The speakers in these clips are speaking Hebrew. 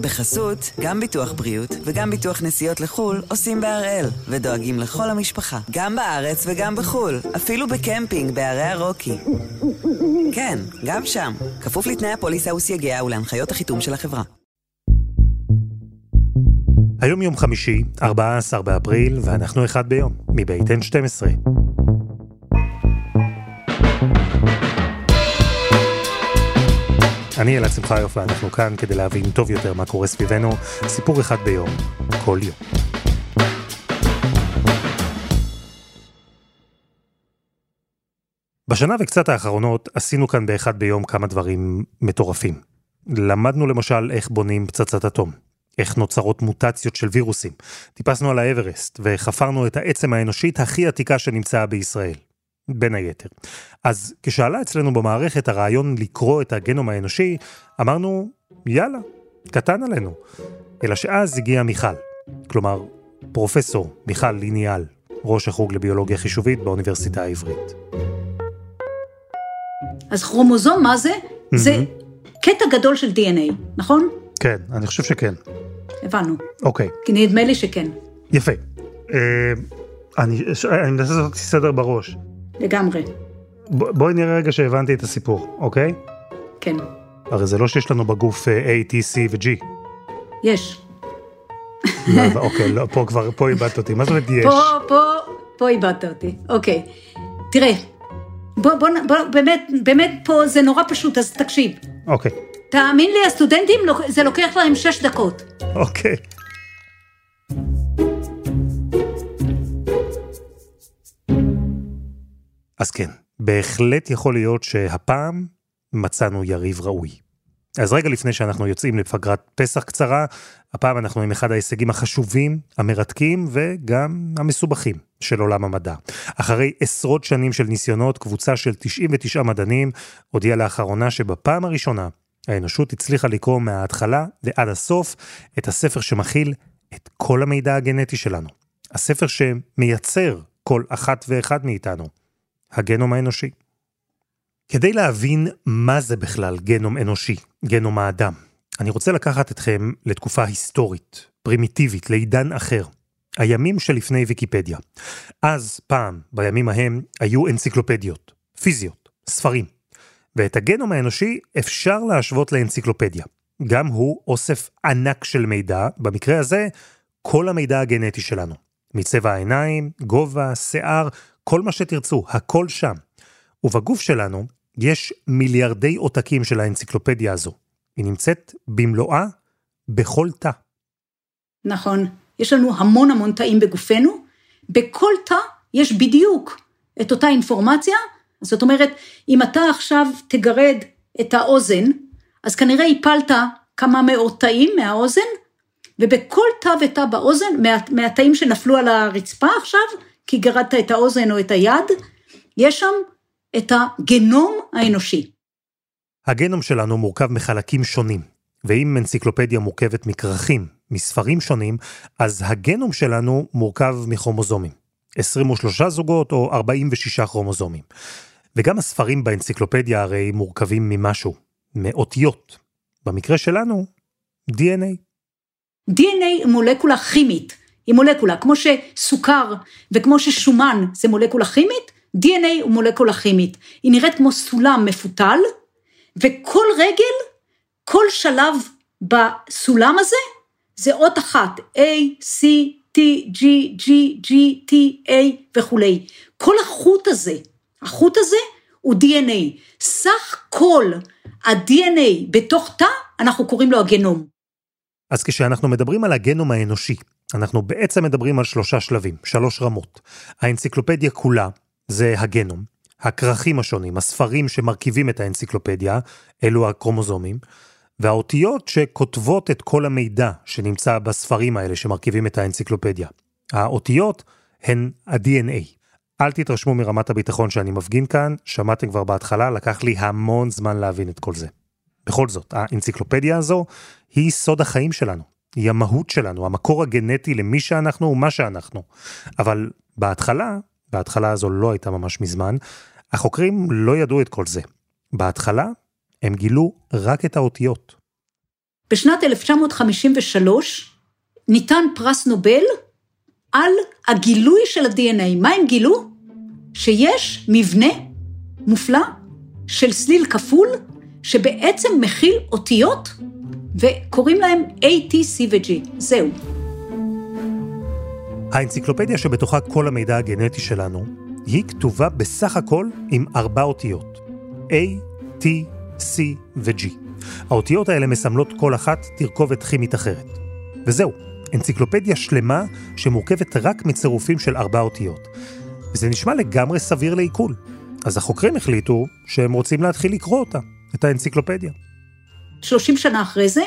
בחסות, גם ביטוח בריאות וגם ביטוח נסיעות לחו"ל עושים בהראל, ודואגים לכל המשפחה, גם בארץ וגם בחו"ל, אפילו בקמפינג בערי הרוקי. כן, גם שם, כפוף לתנאי הפוליסה וסייגיה ולהנחיות החיתום של החברה. היום יום חמישי, 14 באפריל, ואנחנו אחד ביום, מבית N12. אני אלעד שמחיוף ואנחנו כאן כדי להבין טוב יותר מה קורה סביבנו, סיפור אחד ביום, כל יום. בשנה וקצת האחרונות עשינו כאן באחד ביום כמה דברים מטורפים. למדנו למשל איך בונים פצצת אטום, איך נוצרות מוטציות של וירוסים, טיפסנו על האברסט וחפרנו את העצם האנושית הכי עתיקה שנמצאה בישראל. בין היתר. אז כשעלה אצלנו במערכת הרעיון לקרוא את הגנום האנושי, אמרנו, יאללה, קטן עלינו. אלא שאז הגיעה מיכל, כלומר, פרופסור מיכל ליניאל, ראש החוג לביולוגיה חישובית באוניברסיטה העברית. אז כרומוזום, מה זה? Mm-hmm. זה קטע גדול של DNA, נכון? כן, אני חושב שכן. הבנו. אוקיי. כי נדמה לי שכן. יפה. אה, אני, אני מנסה לעשות סדר בראש. לגמרי. ב, בואי נראה רגע שהבנתי את הסיפור, אוקיי? כן. הרי זה לא שיש לנו בגוף אה, A, T, C ו-G. יש. לא, אוקיי, לא, פה כבר, פה איבדת אותי. מה זאת אומרת יש? פה, פה, פה איבדת אותי. אוקיי. תראה, בוא, בוא, בוא, באמת, באמת פה זה נורא פשוט, אז תקשיב. אוקיי. תאמין לי, הסטודנטים, זה לוקח להם שש דקות. אוקיי. אז כן, בהחלט יכול להיות שהפעם מצאנו יריב ראוי. אז רגע לפני שאנחנו יוצאים לפגרת פסח קצרה, הפעם אנחנו עם אחד ההישגים החשובים, המרתקים וגם המסובכים של עולם המדע. אחרי עשרות שנים של ניסיונות, קבוצה של 99 מדענים הודיעה לאחרונה שבפעם הראשונה האנושות הצליחה לקרוא מההתחלה ועד הסוף את הספר שמכיל את כל המידע הגנטי שלנו. הספר שמייצר כל אחת ואחד מאיתנו. הגנום האנושי. כדי להבין מה זה בכלל גנום אנושי, גנום האדם, אני רוצה לקחת אתכם לתקופה היסטורית, פרימיטיבית, לעידן אחר. הימים שלפני ויקיפדיה. אז, פעם, בימים ההם, היו אנציקלופדיות, פיזיות, ספרים. ואת הגנום האנושי אפשר להשוות לאנציקלופדיה. גם הוא אוסף ענק של מידע, במקרה הזה, כל המידע הגנטי שלנו. מצבע העיניים, גובה, שיער, כל מה שתרצו, הכל שם. ובגוף שלנו יש מיליארדי עותקים של האנציקלופדיה הזו. היא נמצאת במלואה בכל תא. נכון. יש לנו המון המון תאים בגופנו. בכל תא יש בדיוק את אותה אינפורמציה. זאת אומרת, אם אתה עכשיו תגרד את האוזן, אז כנראה הפלת כמה מאות תאים מהאוזן, ובכל תא ותא באוזן, מה, מהתאים שנפלו על הרצפה עכשיו, כי גרדת את האוזן או את היד, יש שם את הגנום האנושי. הגנום שלנו מורכב מחלקים שונים, ואם אנציקלופדיה מורכבת מכרכים, מספרים שונים, אז הגנום שלנו מורכב מכרומוזומים. 23 זוגות או 46 כרומוזומים. וגם הספרים באנציקלופדיה הרי מורכבים ממשהו, מאותיות. במקרה שלנו, DNA. DNA היא מולקולה כימית, היא מולקולה, כמו שסוכר וכמו ששומן זה מולקולה כימית, DNA הוא מולקולה כימית. היא נראית כמו סולם מפותל, וכל רגל, כל שלב בסולם הזה, זה אות אחת, A, C, T, G, G, G, T, A וכולי. כל החוט הזה, החוט הזה הוא DNA. סך כל ה-DNA בתוך תא, אנחנו קוראים לו הגנום. אז כשאנחנו מדברים על הגנום האנושי, אנחנו בעצם מדברים על שלושה שלבים, שלוש רמות. האנציקלופדיה כולה זה הגנום, הכרכים השונים, הספרים שמרכיבים את האנציקלופדיה, אלו הקרומוזומים, והאותיות שכותבות את כל המידע שנמצא בספרים האלה שמרכיבים את האנציקלופדיה. האותיות הן ה-DNA. אל תתרשמו מרמת הביטחון שאני מפגין כאן, שמעתם כבר בהתחלה, לקח לי המון זמן להבין את כל זה. בכל זאת, האנציקלופדיה הזו היא סוד החיים שלנו. היא המהות שלנו, המקור הגנטי למי שאנחנו ומה שאנחנו. אבל בהתחלה, בהתחלה הזו לא הייתה ממש מזמן, החוקרים לא ידעו את כל זה. בהתחלה הם גילו רק את האותיות. בשנת 1953 ניתן פרס נובל על הגילוי של ה-DNA. מה הם גילו? שיש מבנה מופלא של סליל כפול, שבעצם מכיל אותיות, וקוראים להם A, T, C ו-G. זהו. האנציקלופדיה שבתוכה כל המידע הגנטי שלנו, היא כתובה בסך הכל עם ארבע אותיות. A, T, C ו-G. האותיות האלה מסמלות כל אחת תרכובת כימית אחרת. וזהו, אנציקלופדיה שלמה שמורכבת רק מצירופים של ארבע אותיות. וזה נשמע לגמרי סביר לעיכול. אז החוקרים החליטו שהם רוצים להתחיל לקרוא אותה, את האנציקלופדיה. 30 שנה אחרי זה,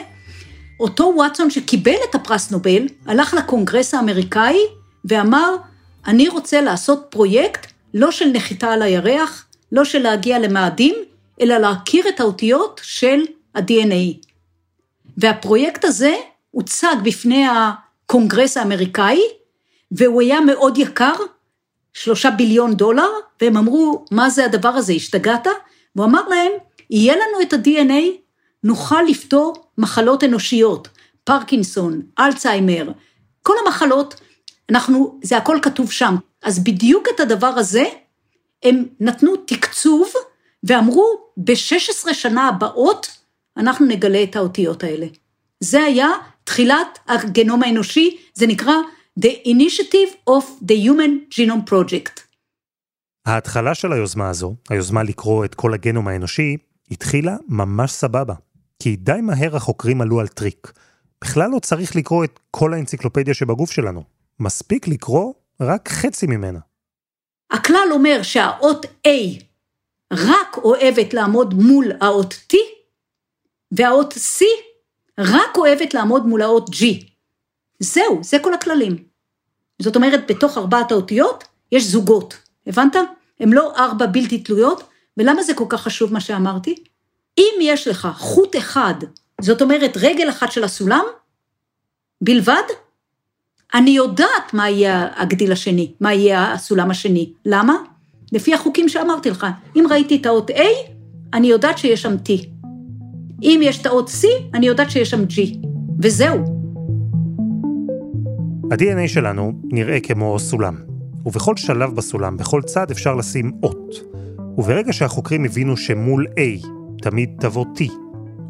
אותו וואטסון שקיבל את הפרס נובל, הלך לקונגרס האמריקאי ואמר, אני רוצה לעשות פרויקט לא של נחיתה על הירח, לא של להגיע למאדים, אלא להכיר את האותיות של ה-DNA. והפרויקט הזה הוצג בפני הקונגרס האמריקאי, והוא היה מאוד יקר, שלושה ביליון דולר, והם אמרו, מה זה הדבר הזה, השתגעת? והוא אמר להם, יהיה לנו את ה-DNA, נוכל לפתור מחלות אנושיות, פרקינסון, אלצהיימר, כל המחלות, אנחנו, זה הכל כתוב שם. אז בדיוק את הדבר הזה, הם נתנו תקצוב ואמרו, ב-16 שנה הבאות, אנחנו נגלה את האותיות האלה. זה היה תחילת הגנום האנושי, זה נקרא The Initiative of the Human Genome Project. ההתחלה של היוזמה הזו, היוזמה לקרוא את כל הגנום האנושי, התחילה ממש סבבה. כי די מהר החוקרים עלו על טריק. בכלל לא צריך לקרוא את כל האנציקלופדיה שבגוף שלנו. מספיק לקרוא רק חצי ממנה. הכלל אומר שהאות A רק אוהבת לעמוד מול האות T, והאות C רק אוהבת לעמוד מול האות G. זהו, זה כל הכללים. זאת אומרת, בתוך ארבעת האותיות יש זוגות, הבנת? הן לא ארבע בלתי תלויות, ולמה זה כל כך חשוב מה שאמרתי? אם יש לך חוט אחד, זאת אומרת רגל אחת של הסולם, בלבד, אני יודעת מה יהיה הגדיל השני, מה יהיה הסולם השני. למה? לפי החוקים שאמרתי לך. אם ראיתי את האות A, אני יודעת שיש שם T. אם יש את האות C, אני יודעת שיש שם G. וזהו. ה-DNA שלנו נראה כמו סולם, ובכל שלב בסולם, בכל צד אפשר לשים אות. וברגע שהחוקרים הבינו שמול A תמיד תבוא T,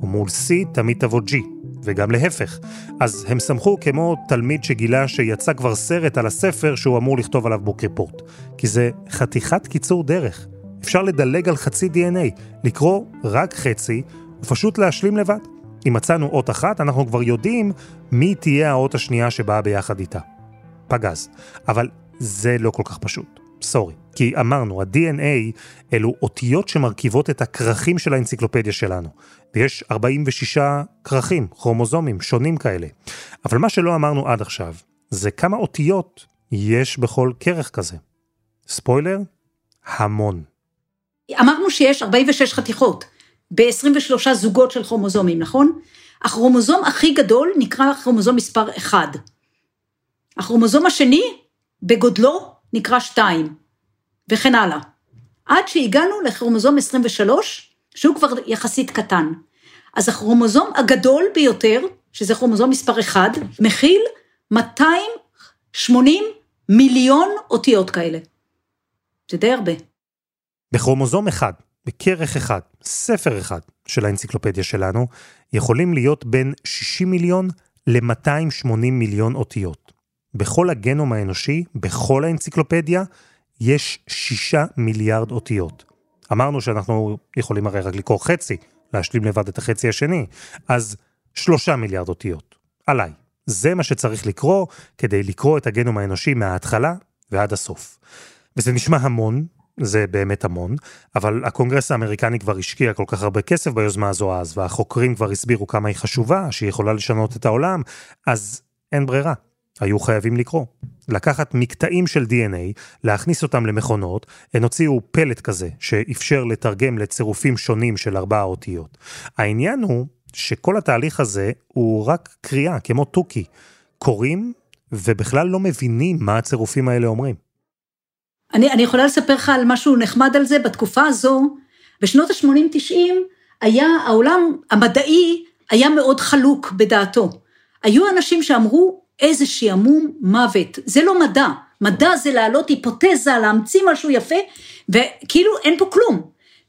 ומול C תמיד תבוא G, וגם להפך. אז הם שמחו כמו תלמיד שגילה שיצא כבר סרט על הספר שהוא אמור לכתוב עליו בוק ריפורט. כי זה חתיכת קיצור דרך. אפשר לדלג על חצי DNA, לקרוא רק חצי, ופשוט להשלים לבד. אם מצאנו אות אחת, אנחנו כבר יודעים מי תהיה האות השנייה שבאה ביחד איתה. פגז. אבל זה לא כל כך פשוט. סורי. כי אמרנו, ה-DNA אלו אותיות שמרכיבות את הכרכים של האנציקלופדיה שלנו. ויש 46 כרכים, כרומוזומים, שונים כאלה. אבל מה שלא אמרנו עד עכשיו, זה כמה אותיות יש בכל כרך כזה. ספוילר, המון. אמרנו שיש 46 חתיכות ב-23 זוגות של כרומוזומים, נכון? הכרומוזום הכי גדול נקרא כרומוזום מספר 1. הכרומוזום השני, בגודלו, נקרא 2. וכן הלאה. עד שהגענו לכרומוזום 23, שהוא כבר יחסית קטן. אז הכרומוזום הגדול ביותר, שזה כרומוזום מספר 1, מכיל 280 מיליון אותיות כאלה. זה די הרבה. בכרומוזום אחד, בכרך אחד, ספר אחד של האנציקלופדיה שלנו, יכולים להיות בין 60 מיליון ל-280 מיליון אותיות. בכל הגנום האנושי, בכל האנציקלופדיה, יש שישה מיליארד אותיות. אמרנו שאנחנו יכולים הרי רק לקרוא חצי, להשלים לבד את החצי השני, אז שלושה מיליארד אותיות. עליי. זה מה שצריך לקרוא כדי לקרוא את הגנום האנושי מההתחלה ועד הסוף. וזה נשמע המון, זה באמת המון, אבל הקונגרס האמריקני כבר השקיע כל כך הרבה כסף ביוזמה הזו אז, והחוקרים כבר הסבירו כמה היא חשובה, שהיא יכולה לשנות את העולם, אז אין ברירה. היו חייבים לקרוא. לקחת מקטעים של DNA, להכניס אותם למכונות, הן הוציאו פלט כזה, שאפשר לתרגם לצירופים שונים של ארבע אותיות. העניין הוא שכל התהליך הזה הוא רק קריאה, כמו תוכי. קוראים ובכלל לא מבינים מה הצירופים האלה אומרים. אני, אני יכולה לספר לך על משהו נחמד על זה. בתקופה הזו, בשנות ה-80-90, היה העולם המדעי היה מאוד חלוק בדעתו. היו אנשים שאמרו, איזה שעמום מוות, זה לא מדע, מדע זה להעלות היפותזה, להמציא משהו יפה, וכאילו אין פה כלום.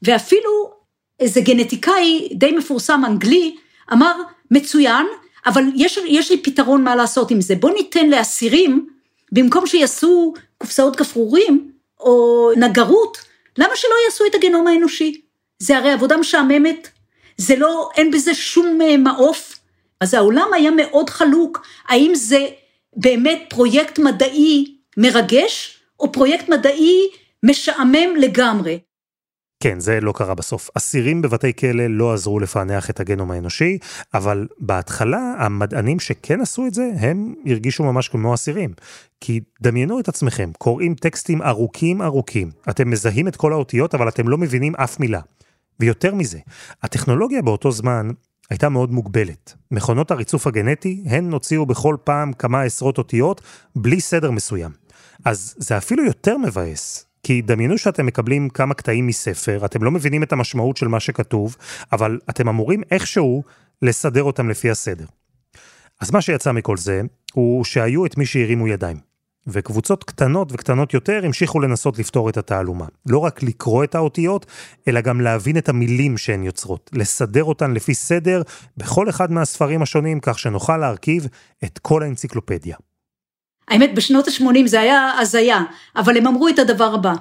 ואפילו איזה גנטיקאי די מפורסם אנגלי אמר, מצוין, אבל יש, יש לי פתרון מה לעשות עם זה, בוא ניתן לאסירים, במקום שיעשו קופסאות גפרורים או נגרות, למה שלא יעשו את הגנום האנושי? זה הרי עבודה משעממת, זה לא, אין בזה שום אה, מעוף. אז העולם היה מאוד חלוק, האם זה באמת פרויקט מדעי מרגש, או פרויקט מדעי משעמם לגמרי. כן, זה לא קרה בסוף. אסירים בבתי כלא לא עזרו לפענח את הגנום האנושי, אבל בהתחלה המדענים שכן עשו את זה, הם הרגישו ממש כמו אסירים. כי דמיינו את עצמכם, קוראים טקסטים ארוכים ארוכים, אתם מזהים את כל האותיות, אבל אתם לא מבינים אף מילה. ויותר מזה, הטכנולוגיה באותו זמן הייתה מאוד מוגבלת. מכונות הריצוף הגנטי, הן הוציאו בכל פעם כמה עשרות אותיות, בלי סדר מסוים. אז זה אפילו יותר מבאס, כי דמיינו שאתם מקבלים כמה קטעים מספר, אתם לא מבינים את המשמעות של מה שכתוב, אבל אתם אמורים איכשהו לסדר אותם לפי הסדר. אז מה שיצא מכל זה, הוא שהיו את מי שהרימו ידיים. וקבוצות קטנות וקטנות יותר המשיכו לנסות לפתור את התעלומה. לא רק לקרוא את האותיות, אלא גם להבין את המילים שהן יוצרות, לסדר אותן לפי סדר בכל אחד מהספרים השונים, כך שנוכל להרכיב את כל האנציקלופדיה. האמת, בשנות ה-80 זה היה הזיה, אבל הם אמרו את הדבר הבא,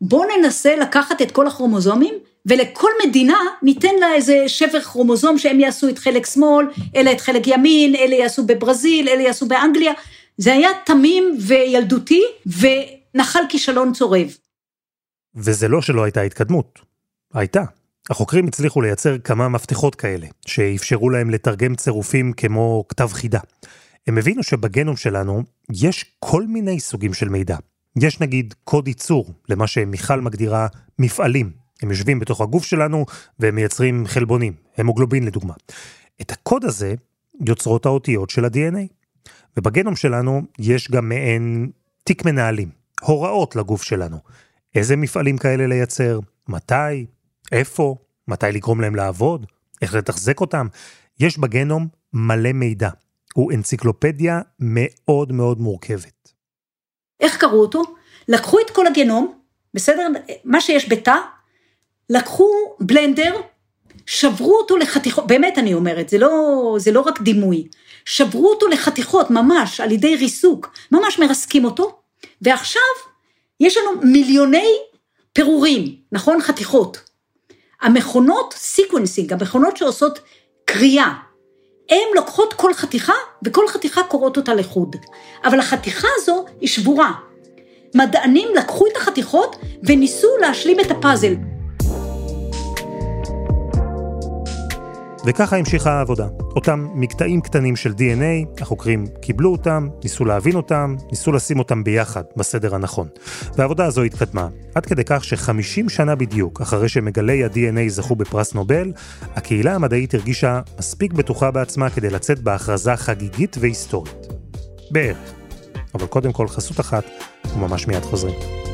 בואו ננסה לקחת את כל הכרומוזומים, ולכל מדינה ניתן לה איזה שבר כרומוזום שהם יעשו את חלק שמאל, אלה את חלק ימין, אלה יעשו בברזיל, אלה יעשו באנגליה. זה היה תמים וילדותי, ונחל כישלון צורב. וזה לא שלא הייתה התקדמות, הייתה. החוקרים הצליחו לייצר כמה מפתחות כאלה, שאפשרו להם לתרגם צירופים כמו כתב חידה. הם הבינו שבגנום שלנו יש כל מיני סוגים של מידע. יש נגיד קוד ייצור, למה שמיכל מגדירה מפעלים. הם יושבים בתוך הגוף שלנו והם מייצרים חלבונים, המוגלובין לדוגמה. את הקוד הזה יוצרות האותיות של ה-DNA. ובגנום שלנו יש גם מעין תיק מנהלים, הוראות לגוף שלנו. איזה מפעלים כאלה לייצר, מתי, איפה, מתי לגרום להם לעבוד, איך לתחזק אותם. יש בגנום מלא מידע. הוא אנציקלופדיה מאוד מאוד מורכבת. איך קראו אותו? לקחו את כל הגנום, בסדר? מה שיש בתא, לקחו בלנדר, שברו אותו לחתיכות, באמת אני אומרת, זה לא, זה לא רק דימוי, שברו אותו לחתיכות ממש על ידי ריסוק, ממש מרסקים אותו, ועכשיו יש לנו מיליוני פירורים, נכון? חתיכות. המכונות sequencing, המכונות שעושות קריאה, הן לוקחות כל חתיכה, וכל חתיכה קוראות אותה לחוד. אבל החתיכה הזו היא שבורה. מדענים לקחו את החתיכות וניסו להשלים את הפאזל. וככה המשיכה העבודה. אותם מקטעים קטנים של DNA, החוקרים קיבלו אותם, ניסו להבין אותם, ניסו לשים אותם ביחד, בסדר הנכון. והעבודה הזו התקדמה, עד כדי כך ש-50 שנה בדיוק אחרי שמגלי ה-DNA זכו בפרס נובל, הקהילה המדעית הרגישה מספיק בטוחה בעצמה כדי לצאת בהכרזה חגיגית והיסטורית. בערך. אבל קודם כל חסות אחת, וממש מיד חוזרים.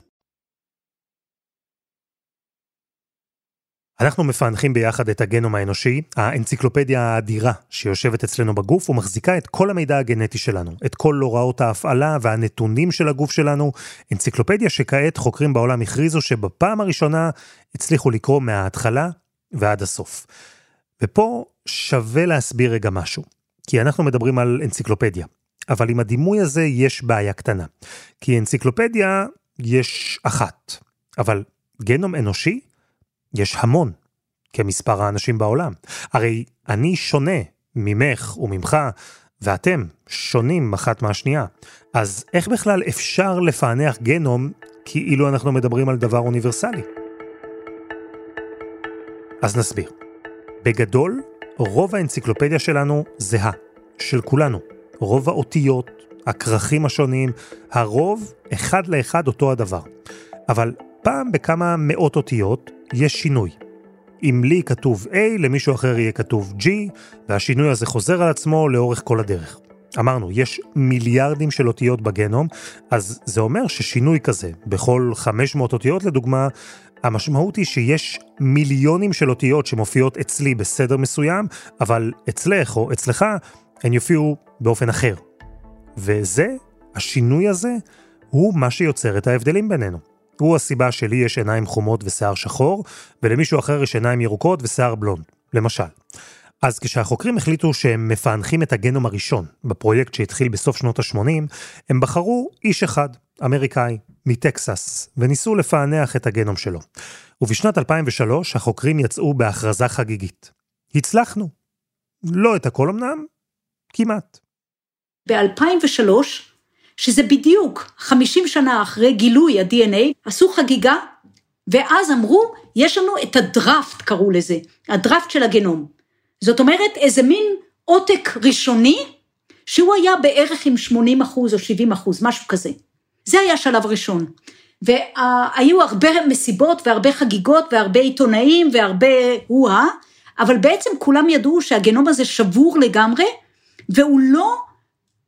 אנחנו מפענחים ביחד את הגנום האנושי, האנציקלופדיה האדירה שיושבת אצלנו בגוף ומחזיקה את כל המידע הגנטי שלנו, את כל הוראות ההפעלה והנתונים של הגוף שלנו, אנציקלופדיה שכעת חוקרים בעולם הכריזו שבפעם הראשונה הצליחו לקרוא מההתחלה ועד הסוף. ופה שווה להסביר רגע משהו, כי אנחנו מדברים על אנציקלופדיה, אבל עם הדימוי הזה יש בעיה קטנה, כי אנציקלופדיה יש אחת, אבל גנום אנושי יש המון, כמספר האנשים בעולם. הרי אני שונה ממך וממך, ואתם שונים אחת מהשנייה. אז איך בכלל אפשר לפענח גנום כאילו אנחנו מדברים על דבר אוניברסלי? אז נסביר. בגדול, רוב האנציקלופדיה שלנו זהה, של כולנו. רוב האותיות, הכרכים השונים, הרוב אחד לאחד אותו הדבר. אבל פעם בכמה מאות אותיות יש שינוי. אם לי כתוב A, למישהו אחר יהיה כתוב G, והשינוי הזה חוזר על עצמו לאורך כל הדרך. אמרנו, יש מיליארדים של אותיות בגנום, אז זה אומר ששינוי כזה, בכל 500 אותיות לדוגמה, המשמעות היא שיש מיליונים של אותיות שמופיעות אצלי בסדר מסוים, אבל אצלך או אצלך הן יופיעו באופן אחר. וזה, השינוי הזה, הוא מה שיוצר את ההבדלים בינינו. הוא הסיבה שלי יש עיניים חומות ושיער שחור, ולמישהו אחר יש עיניים ירוקות ושיער בלונד, למשל. אז כשהחוקרים החליטו שהם מפענחים את הגנום הראשון, בפרויקט שהתחיל בסוף שנות ה-80, הם בחרו איש אחד, אמריקאי, מטקסס, וניסו לפענח את הגנום שלו. ובשנת 2003 החוקרים יצאו בהכרזה חגיגית. הצלחנו. לא את הכל אמנם, כמעט. ב-2003, שזה בדיוק 50 שנה אחרי גילוי ה-DNA, עשו חגיגה, ואז אמרו, יש לנו את הדראפט, קראו לזה, הדראפט של הגנום. זאת אומרת, איזה מין עותק ראשוני, שהוא היה בערך עם 80 אחוז או 70 אחוז, משהו כזה. זה היה שלב ראשון. והיו הרבה מסיבות והרבה חגיגות והרבה עיתונאים והרבה הואה, אבל בעצם כולם ידעו שהגנום הזה שבור לגמרי, והוא לא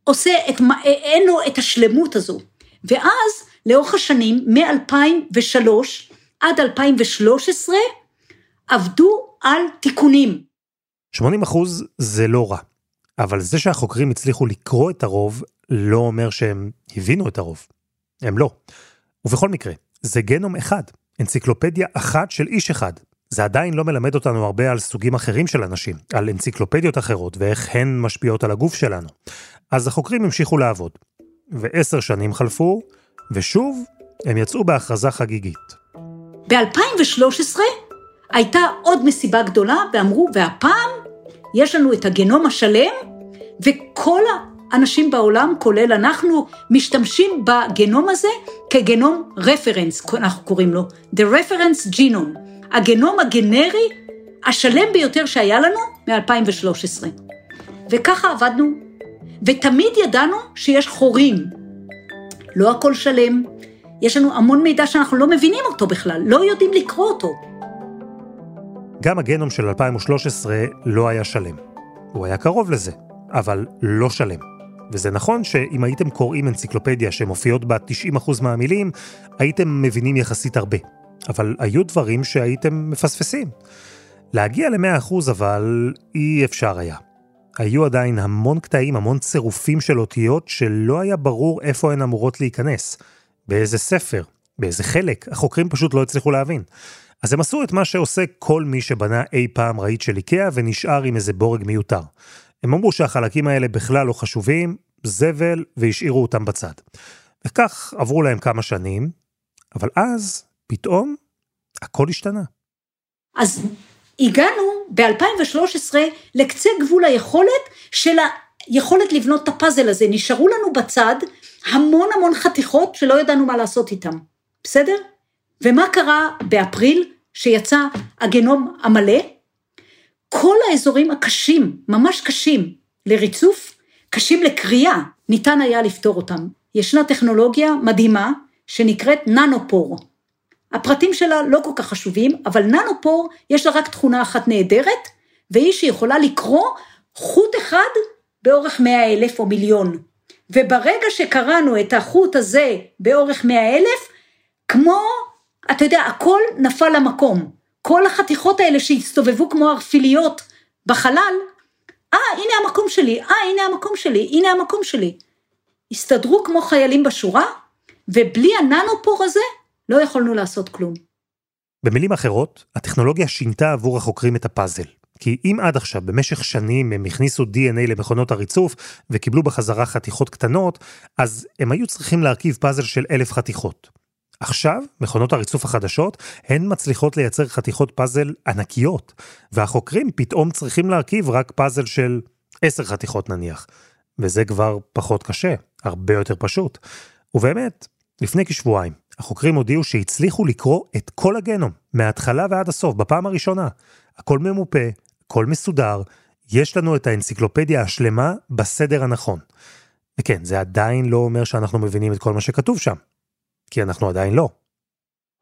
עושה את, אין לו את השלמות הזו. ואז, לאורך השנים, מ-2003 עד 2013, עבדו על תיקונים. 80 אחוז זה לא רע, אבל זה שהחוקרים הצליחו לקרוא את הרוב, לא אומר שהם הבינו את הרוב. הם לא. ובכל מקרה, זה גנום אחד, אנציקלופדיה אחת של איש אחד. זה עדיין לא מלמד אותנו הרבה על סוגים אחרים של אנשים, על אנציקלופדיות אחרות ואיך הן משפיעות על הגוף שלנו. אז החוקרים המשיכו לעבוד. ועשר שנים חלפו, ושוב, הם יצאו בהכרזה חגיגית. ב-2013 הייתה עוד מסיבה גדולה, ואמרו, והפעם יש לנו את הגנום השלם, וכל האנשים בעולם, כולל אנחנו, משתמשים בגנום הזה כגנום רפרנס, אנחנו קוראים לו, The Reference Genome, הגנום הגנרי השלם ביותר שהיה לנו מ-2013. וככה עבדנו, ותמיד ידענו שיש חורים. לא הכל שלם, יש לנו המון מידע שאנחנו לא מבינים אותו בכלל, לא יודעים לקרוא אותו. גם הגנום של 2013 לא היה שלם. הוא היה קרוב לזה, אבל לא שלם. וזה נכון שאם הייתם קוראים אנציקלופדיה שמופיעות בה 90% מהמילים, הייתם מבינים יחסית הרבה. אבל היו דברים שהייתם מפספסים. להגיע ל-100% אבל אי אפשר היה. היו עדיין המון קטעים, המון צירופים של אותיות שלא היה ברור איפה הן אמורות להיכנס. באיזה ספר, באיזה חלק, החוקרים פשוט לא הצליחו להבין. אז הם עשו את מה שעושה כל מי שבנה אי פעם רהיט של איקאה ונשאר עם איזה בורג מיותר. הם אמרו שהחלקים האלה בכלל לא חשובים, זבל, והשאירו אותם בצד. וכך עברו להם כמה שנים, אבל אז, פתאום, הכל השתנה. אז הגענו ב-2013 לקצה גבול היכולת של היכולת לבנות את הפאזל הזה. נשארו לנו בצד המון המון חתיכות שלא ידענו מה לעשות איתן, בסדר? ומה קרה באפריל, שיצא הגנום המלא? כל האזורים הקשים, ממש קשים לריצוף, קשים לקריאה, ניתן היה לפתור אותם. ישנה טכנולוגיה מדהימה שנקראת ננופור. הפרטים שלה לא כל כך חשובים, אבל ננופור יש לה רק תכונה אחת נהדרת, והיא שיכולה לקרוא חוט אחד באורך מאה אלף או מיליון. וברגע שקראנו את החוט הזה באורך מאה אלף, כמו, אתה יודע, הכל נפל למקום. כל החתיכות האלה שהסתובבו כמו ערפיליות בחלל, אה, הנה המקום שלי, אה, הנה המקום שלי, הנה המקום שלי. הסתדרו כמו חיילים בשורה, ובלי הננופור הזה, לא יכולנו לעשות כלום. במילים אחרות, הטכנולוגיה שינתה עבור החוקרים את הפאזל. כי אם עד עכשיו, במשך שנים, הם הכניסו DNA למכונות הריצוף וקיבלו בחזרה חתיכות קטנות, אז הם היו צריכים להרכיב פאזל של אלף חתיכות. עכשיו, מכונות הריצוף החדשות, הן מצליחות לייצר חתיכות פאזל ענקיות, והחוקרים פתאום צריכים להרכיב רק פאזל של עשר חתיכות נניח. וזה כבר פחות קשה, הרבה יותר פשוט. ובאמת, לפני כשבועיים, החוקרים הודיעו שהצליחו לקרוא את כל הגנום, מההתחלה ועד הסוף, בפעם הראשונה. הכל ממופה, הכל מסודר, יש לנו את האנציקלופדיה השלמה בסדר הנכון. וכן, זה עדיין לא אומר שאנחנו מבינים את כל מה שכתוב שם. כי אנחנו עדיין לא.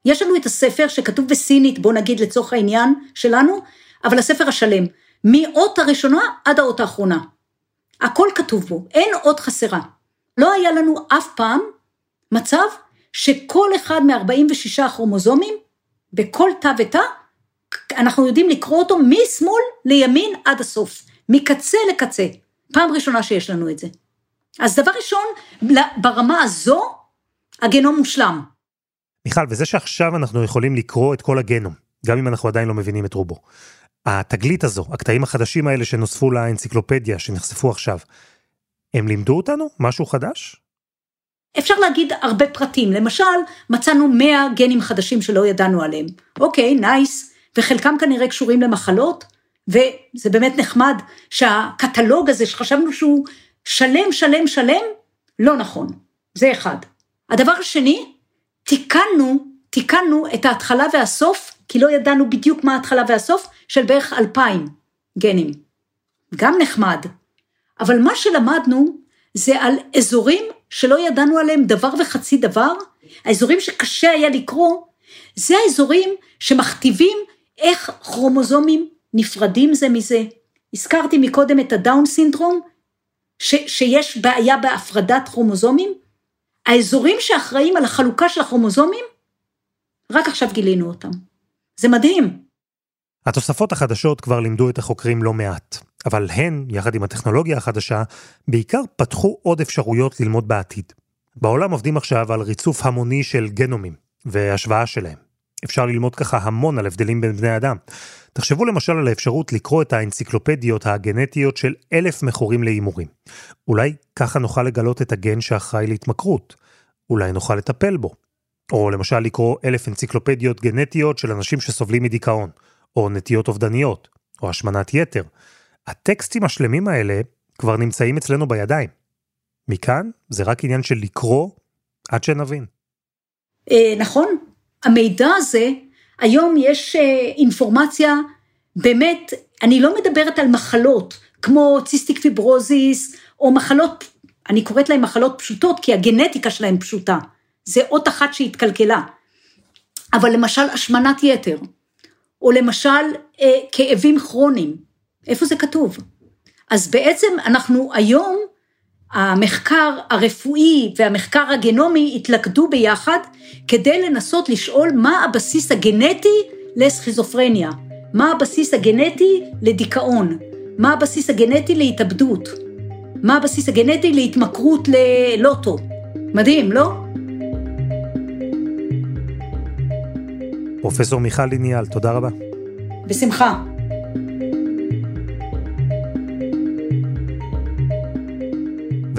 יש לנו את הספר שכתוב בסינית, בוא נגיד לצורך העניין שלנו, אבל הספר השלם, מאות הראשונה עד האות האחרונה. הכל כתוב בו, אין אות חסרה. לא היה לנו אף פעם מצב שכל אחד מ-46 הכרומוזומים, בכל תא ותא, אנחנו יודעים לקרוא אותו משמאל לימין עד הסוף, מקצה לקצה. פעם ראשונה שיש לנו את זה. אז דבר ראשון, ברמה הזו, הגנום מושלם. מיכל, וזה שעכשיו אנחנו יכולים לקרוא את כל הגנום, גם אם אנחנו עדיין לא מבינים את רובו. התגלית הזו, הקטעים החדשים האלה שנוספו לאנציקלופדיה, שנחשפו עכשיו, הם לימדו אותנו משהו חדש? אפשר להגיד הרבה פרטים, למשל, מצאנו 100 גנים חדשים שלא ידענו עליהם. אוקיי, נייס, וחלקם כנראה קשורים למחלות, וזה באמת נחמד שהקטלוג הזה שחשבנו שהוא שלם, שלם, שלם, לא נכון. זה אחד. הדבר השני, תיקנו, תיקנו את ההתחלה והסוף, כי לא ידענו בדיוק מה ההתחלה והסוף, של בערך אלפיים גנים. גם נחמד. אבל מה שלמדנו זה על אזורים שלא ידענו עליהם דבר וחצי דבר, האזורים שקשה היה לקרוא, זה האזורים שמכתיבים איך כרומוזומים נפרדים זה מזה. הזכרתי מקודם את הדאון סינדרום, ש, שיש בעיה בהפרדת כרומוזומים. האזורים שאחראים על החלוקה של הכרומוזומים, רק עכשיו גילינו אותם. זה מדהים. התוספות החדשות כבר לימדו את החוקרים לא מעט, אבל הן, יחד עם הטכנולוגיה החדשה, בעיקר פתחו עוד אפשרויות ללמוד בעתיד. בעולם עובדים עכשיו על ריצוף המוני של גנומים, והשוואה שלהם. אפשר ללמוד ככה המון על הבדלים בין בני אדם. תחשבו למשל על האפשרות לקרוא את האנציקלופדיות הגנטיות של אלף מכורים להימורים. אולי ככה נוכל לגלות את הגן שאחראי להתמכרות. אולי נוכל לטפל בו. או למשל לקרוא אלף אנציקלופדיות גנטיות של אנשים שסובלים מדיכאון, או נטיות אובדניות, או השמנת יתר. הטקסטים השלמים האלה כבר נמצאים אצלנו בידיים. מכאן זה רק עניין של לקרוא עד שנבין. אה, נכון, המידע הזה, היום יש אה, אינפורמציה, באמת, אני לא מדברת על מחלות, כמו ציסטיק פיברוזיס, או מחלות, אני קוראת להן מחלות פשוטות, כי הגנטיקה שלהן פשוטה. זה אות אחת שהתקלקלה. אבל למשל השמנת יתר, או למשל אה, כאבים כרוניים, איפה זה כתוב? אז בעצם אנחנו היום, המחקר הרפואי והמחקר הגנומי התלכדו ביחד כדי לנסות לשאול מה הבסיס הגנטי לסכיזופרניה, מה הבסיס הגנטי לדיכאון, מה הבסיס הגנטי להתאבדות, מה הבסיס הגנטי להתמכרות ללוטו. מדהים, לא? פרופסור מיכל ליניאל, תודה רבה. בשמחה.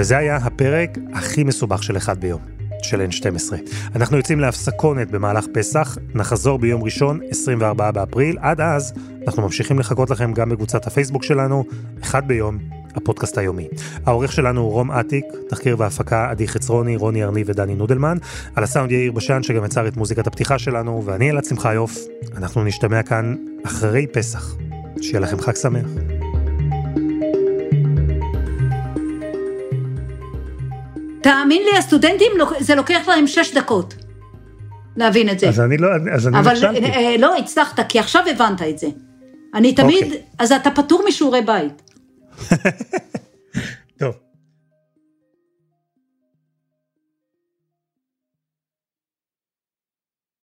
וזה היה הפרק הכי מסובך של אחד ביום, של N12. אנחנו יוצאים להפסקונת במהלך פסח, נחזור ביום ראשון, 24 באפריל. עד אז, אנחנו ממשיכים לחכות לכם גם בקבוצת הפייסבוק שלנו, אחד ביום, הפודקאסט היומי. העורך שלנו הוא רום אטיק, תחקיר והפקה עדי חצרוני, רוני ארני ודני נודלמן, על הסאונד יאיר בשן שגם יצר את מוזיקת הפתיחה שלנו, ואני אלעד שמחיוף. אנחנו נשתמע כאן אחרי פסח. שיהיה לכם חג שמח. תאמין לי, הסטודנטים, זה לוקח להם שש דקות להבין את זה. אז אני לא, אז אני אבל נכשלתי. אה, לא, הצלחת, כי עכשיו הבנת את זה. אני תמיד, okay. אוקיי. אז אתה פטור משיעורי בית.